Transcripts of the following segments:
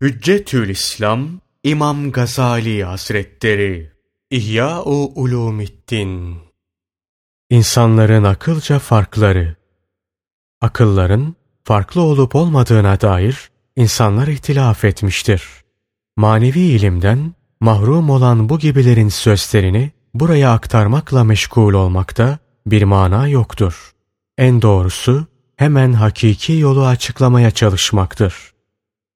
Hüccetül İslam İmam Gazali Hazretleri İhya-u Ulumiddin İnsanların akılca farkları Akılların farklı olup olmadığına dair insanlar ihtilaf etmiştir. Manevi ilimden mahrum olan bu gibilerin sözlerini buraya aktarmakla meşgul olmakta bir mana yoktur. En doğrusu hemen hakiki yolu açıklamaya çalışmaktır.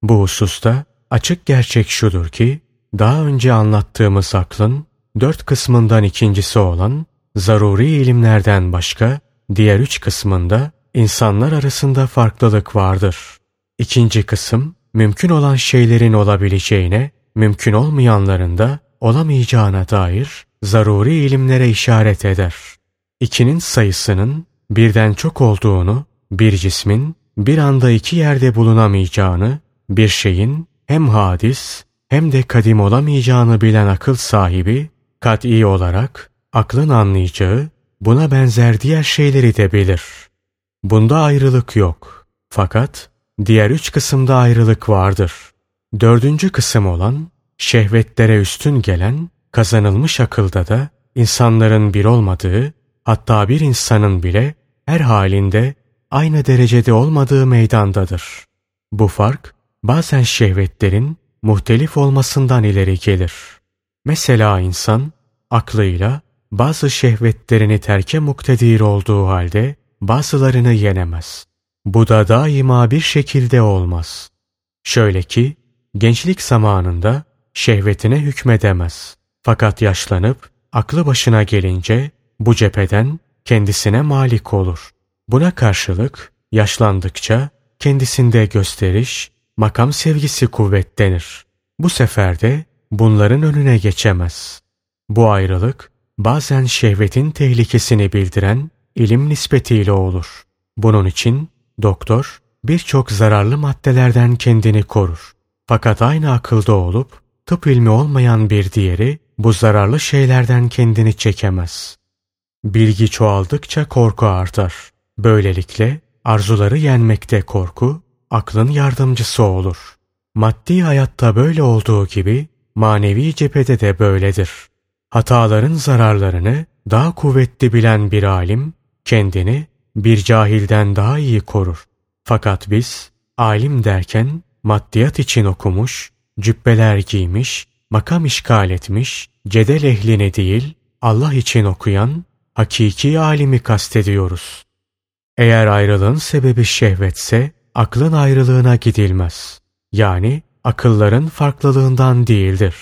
Bu hususta açık gerçek şudur ki, daha önce anlattığımız aklın dört kısmından ikincisi olan zaruri ilimlerden başka diğer üç kısmında insanlar arasında farklılık vardır. İkinci kısım mümkün olan şeylerin olabileceğine, mümkün olmayanların da olamayacağına dair zaruri ilimlere işaret eder. İkinin sayısının birden çok olduğunu, bir cismin bir anda iki yerde bulunamayacağını, bir şeyin hem hadis hem de kadim olamayacağını bilen akıl sahibi, kat'i olarak aklın anlayacağı buna benzer diğer şeyleri de bilir. Bunda ayrılık yok. Fakat diğer üç kısımda ayrılık vardır. Dördüncü kısım olan şehvetlere üstün gelen kazanılmış akılda da insanların bir olmadığı hatta bir insanın bile her halinde aynı derecede olmadığı meydandadır. Bu fark bazen şehvetlerin muhtelif olmasından ileri gelir. Mesela insan aklıyla bazı şehvetlerini terke muktedir olduğu halde bazılarını yenemez. Bu da daima bir şekilde olmaz. Şöyle ki gençlik zamanında şehvetine hükmedemez. Fakat yaşlanıp aklı başına gelince bu cepheden kendisine malik olur. Buna karşılık yaşlandıkça kendisinde gösteriş, makam sevgisi kuvvetlenir. Bu sefer de bunların önüne geçemez. Bu ayrılık bazen şehvetin tehlikesini bildiren ilim nispetiyle olur. Bunun için doktor birçok zararlı maddelerden kendini korur. Fakat aynı akılda olup tıp ilmi olmayan bir diğeri bu zararlı şeylerden kendini çekemez. Bilgi çoğaldıkça korku artar. Böylelikle arzuları yenmekte korku, aklın yardımcısı olur. Maddi hayatta böyle olduğu gibi manevi cephede de böyledir. Hataların zararlarını daha kuvvetli bilen bir alim kendini bir cahilden daha iyi korur. Fakat biz alim derken maddiyat için okumuş, cübbeler giymiş, makam işgal etmiş, cedel ehlini değil, Allah için okuyan hakiki alimi kastediyoruz. Eğer ayrılığın sebebi şehvetse, aklın ayrılığına gidilmez. Yani akılların farklılığından değildir.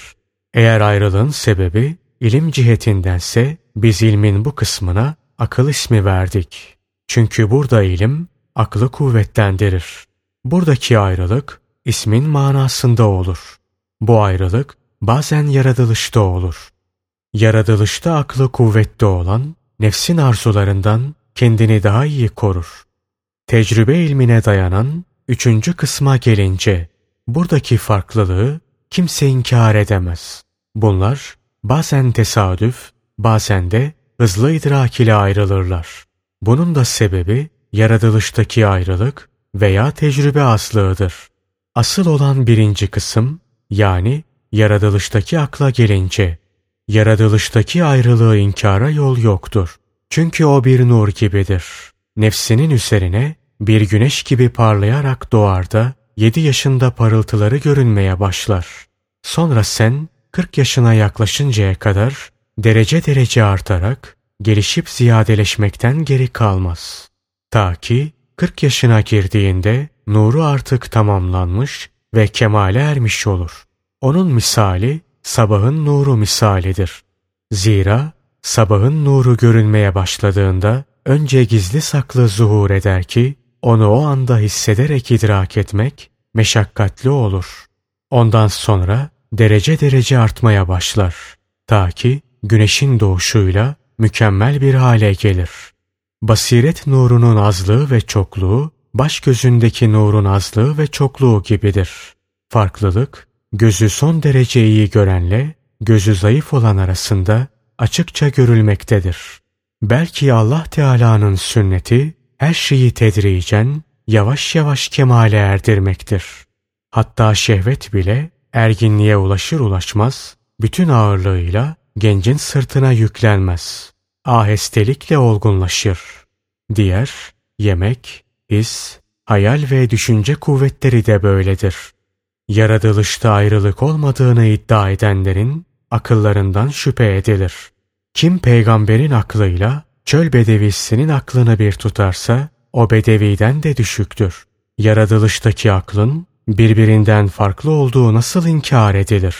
Eğer ayrılığın sebebi ilim cihetindense biz ilmin bu kısmına akıl ismi verdik. Çünkü burada ilim aklı kuvvetlendirir. Buradaki ayrılık ismin manasında olur. Bu ayrılık bazen yaratılışta olur. Yaratılışta aklı kuvvetli olan nefsin arzularından kendini daha iyi korur. Tecrübe ilmine dayanan üçüncü kısma gelince buradaki farklılığı kimse inkar edemez. Bunlar bazen tesadüf, bazen de hızlı idrak ile ayrılırlar. Bunun da sebebi yaratılıştaki ayrılık veya tecrübe aslığıdır. Asıl olan birinci kısım yani yaratılıştaki akla gelince yaratılıştaki ayrılığı inkara yol yoktur. Çünkü o bir nur gibidir. Nefsinin üzerine bir güneş gibi parlayarak doğar da yedi yaşında parıltıları görünmeye başlar. Sonra sen kırk yaşına yaklaşıncaya kadar derece derece artarak gelişip ziyadeleşmekten geri kalmaz. Ta ki kırk yaşına girdiğinde nuru artık tamamlanmış ve kemale ermiş olur. Onun misali sabahın nuru misalidir. Zira sabahın nuru görünmeye başladığında önce gizli saklı zuhur eder ki onu o anda hissederek idrak etmek meşakkatli olur. Ondan sonra derece derece artmaya başlar. Ta ki güneşin doğuşuyla mükemmel bir hale gelir. Basiret nurunun azlığı ve çokluğu, baş gözündeki nurun azlığı ve çokluğu gibidir. Farklılık, gözü son derece iyi görenle gözü zayıf olan arasında açıkça görülmektedir. Belki Allah Teala'nın sünneti her şeyi tedricen yavaş yavaş kemale erdirmektir. Hatta şehvet bile erginliğe ulaşır ulaşmaz bütün ağırlığıyla gencin sırtına yüklenmez. Ahestelikle olgunlaşır. Diğer yemek, his, hayal ve düşünce kuvvetleri de böyledir. Yaratılışta ayrılık olmadığını iddia edenlerin akıllarından şüphe edilir. Kim peygamberin aklıyla çöl bedevisinin aklını bir tutarsa o bedeviden de düşüktür. Yaratılıştaki aklın birbirinden farklı olduğu nasıl inkar edilir?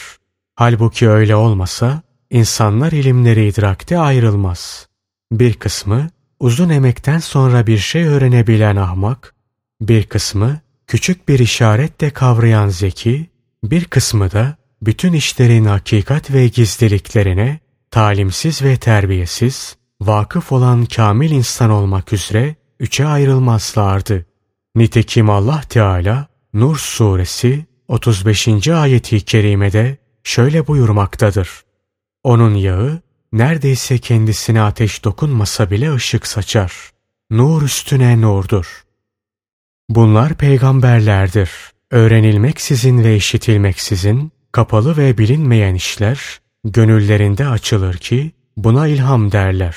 Halbuki öyle olmasa insanlar ilimleri idrakte ayrılmaz. Bir kısmı uzun emekten sonra bir şey öğrenebilen ahmak, bir kısmı küçük bir işaretle kavrayan zeki, bir kısmı da bütün işlerin hakikat ve gizliliklerine talimsiz ve terbiyesiz, vakıf olan kamil insan olmak üzere üçe ayrılmazlardı. Nitekim Allah Teala Nur suresi 35. ayeti kerimede şöyle buyurmaktadır. Onun yağı neredeyse kendisine ateş dokunmasa bile ışık saçar. Nur üstüne nurdur. Bunlar peygamberlerdir. Öğrenilmeksizin ve işitilmeksizin kapalı ve bilinmeyen işler gönüllerinde açılır ki buna ilham derler.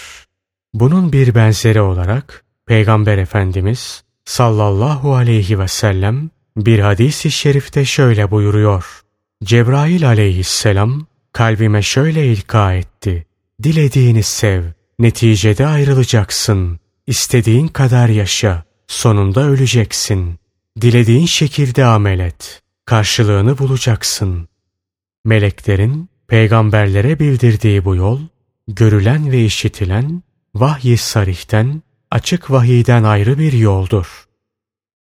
Bunun bir benzeri olarak Peygamber Efendimiz sallallahu aleyhi ve sellem bir hadis-i şerifte şöyle buyuruyor. Cebrail aleyhisselam kalbime şöyle ilka etti. Dilediğini sev, neticede ayrılacaksın. İstediğin kadar yaşa, sonunda öleceksin. Dilediğin şekilde amel et, karşılığını bulacaksın. Meleklerin peygamberlere bildirdiği bu yol, görülen ve işitilen vahyi sarihten, açık vahiyden ayrı bir yoldur.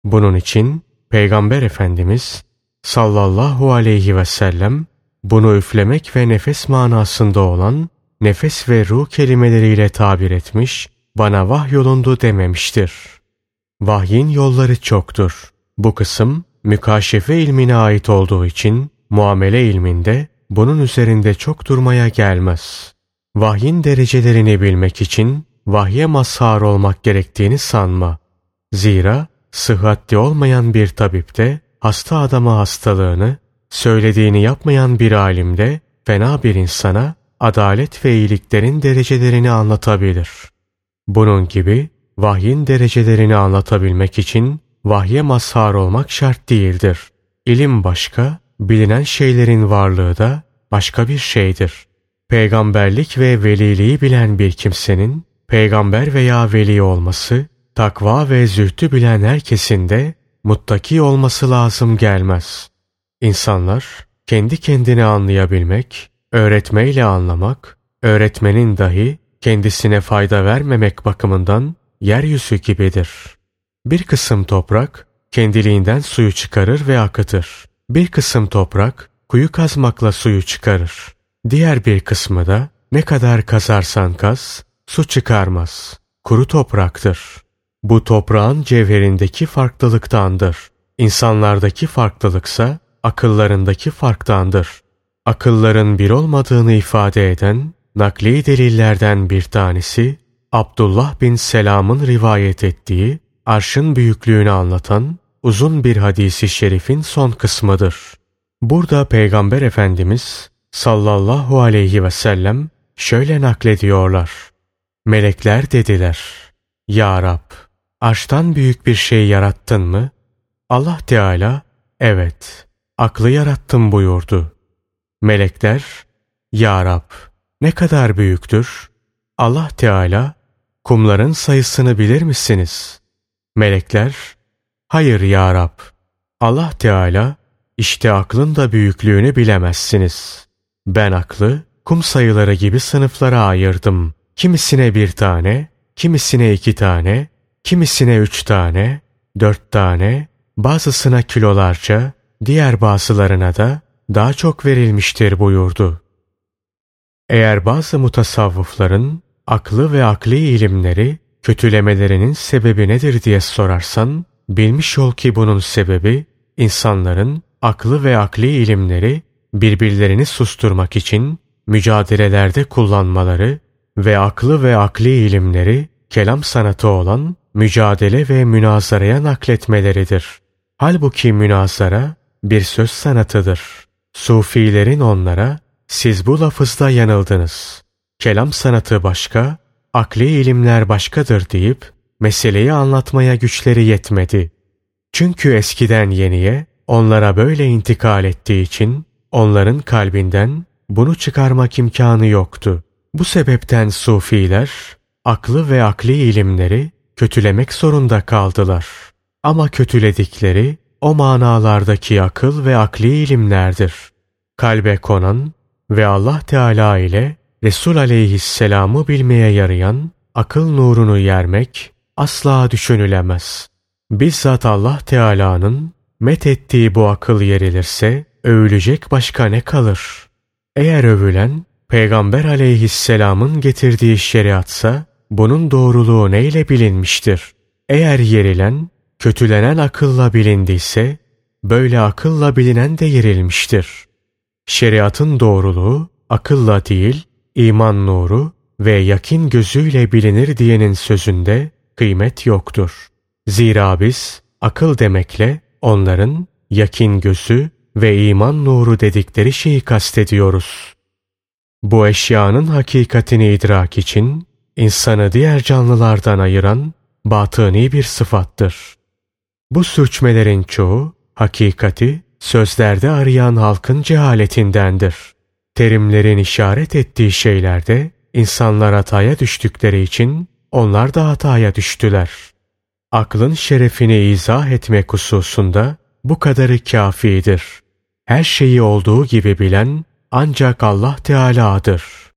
Bunun için Peygamber Efendimiz sallallahu aleyhi ve sellem bunu üflemek ve nefes manasında olan nefes ve ruh kelimeleriyle tabir etmiş, bana vahyolundu dememiştir. Vahyin yolları çoktur. Bu kısım mükaşefe ilmine ait olduğu için muamele ilminde bunun üzerinde çok durmaya gelmez. Vahyin derecelerini bilmek için vahye mazhar olmak gerektiğini sanma. Zira sıhhatli olmayan bir tabipte hasta adama hastalığını, söylediğini yapmayan bir alimde fena bir insana adalet ve iyiliklerin derecelerini anlatabilir. Bunun gibi vahyin derecelerini anlatabilmek için vahye mazhar olmak şart değildir. İlim başka, bilinen şeylerin varlığı da başka bir şeydir. Peygamberlik ve veliliği bilen bir kimsenin peygamber veya veli olması, takva ve zühdü bilen herkesin de muttaki olması lazım gelmez. İnsanlar kendi kendini anlayabilmek, öğretmeyle anlamak, öğretmenin dahi kendisine fayda vermemek bakımından yeryüzü gibidir. Bir kısım toprak kendiliğinden suyu çıkarır ve akıtır. Bir kısım toprak kuyu kazmakla suyu çıkarır. Diğer bir kısmı da ne kadar kazarsan kaz, su çıkarmaz. Kuru topraktır. Bu toprağın cevherindeki farklılıktandır. İnsanlardaki farklılıksa akıllarındaki farktandır. Akılların bir olmadığını ifade eden nakli delillerden bir tanesi Abdullah bin Selam'ın rivayet ettiği arşın büyüklüğünü anlatan uzun bir hadisi şerifin son kısmıdır. Burada Peygamber Efendimiz sallallahu aleyhi ve sellem şöyle naklediyorlar. Melekler dediler, Ya Rab, arştan büyük bir şey yarattın mı? Allah Teala, evet, aklı yarattım buyurdu. Melekler, Ya Rab, ne kadar büyüktür? Allah Teala, kumların sayısını bilir misiniz? Melekler, hayır ya Rab. Allah Teala, işte aklın da büyüklüğünü bilemezsiniz. Ben aklı, kum sayıları gibi sınıflara ayırdım. Kimisine bir tane, kimisine iki tane, kimisine üç tane, dört tane, bazısına kilolarca, diğer bazılarına da daha çok verilmiştir buyurdu. Eğer bazı mutasavvıfların aklı ve akli ilimleri kötülemelerinin sebebi nedir diye sorarsan, bilmiş ol ki bunun sebebi insanların aklı ve akli ilimleri birbirlerini susturmak için mücadelelerde kullanmaları ve aklı ve akli ilimleri kelam sanatı olan mücadele ve münazaraya nakletmeleridir. Halbuki münazara bir söz sanatıdır. Sufilerin onlara siz bu lafızda yanıldınız. Kelam sanatı başka, akli ilimler başkadır deyip meseleyi anlatmaya güçleri yetmedi. Çünkü eskiden yeniye onlara böyle intikal ettiği için onların kalbinden bunu çıkarmak imkanı yoktu. Bu sebepten sufiler aklı ve akli ilimleri kötülemek zorunda kaldılar. Ama kötüledikleri o manalardaki akıl ve akli ilimlerdir. Kalbe konan ve Allah Teala ile Resul aleyhisselamı bilmeye yarayan akıl nurunu yermek asla düşünülemez. Bizzat Allah Teala'nın met ettiği bu akıl yerilirse övülecek başka ne kalır? Eğer övülen Peygamber aleyhisselamın getirdiği şeriatsa bunun doğruluğu neyle bilinmiştir? Eğer yerilen, kötülenen akılla bilindiyse böyle akılla bilinen de yerilmiştir. Şeriatın doğruluğu akılla değil, iman nuru ve yakin gözüyle bilinir diyenin sözünde kıymet yoktur. Zira biz akıl demekle onların yakin gözü ve iman nuru dedikleri şeyi kastediyoruz. Bu eşyanın hakikatini idrak için insanı diğer canlılardan ayıran batıni bir sıfattır. Bu sürçmelerin çoğu hakikati sözlerde arayan halkın cehaletindendir. Terimlerin işaret ettiği şeylerde insanlar hataya düştükleri için onlar da hataya düştüler. Aklın şerefini izah etmek hususunda bu kadarı kafidir. Her şeyi olduğu gibi bilen ancak Allah Teala'dır.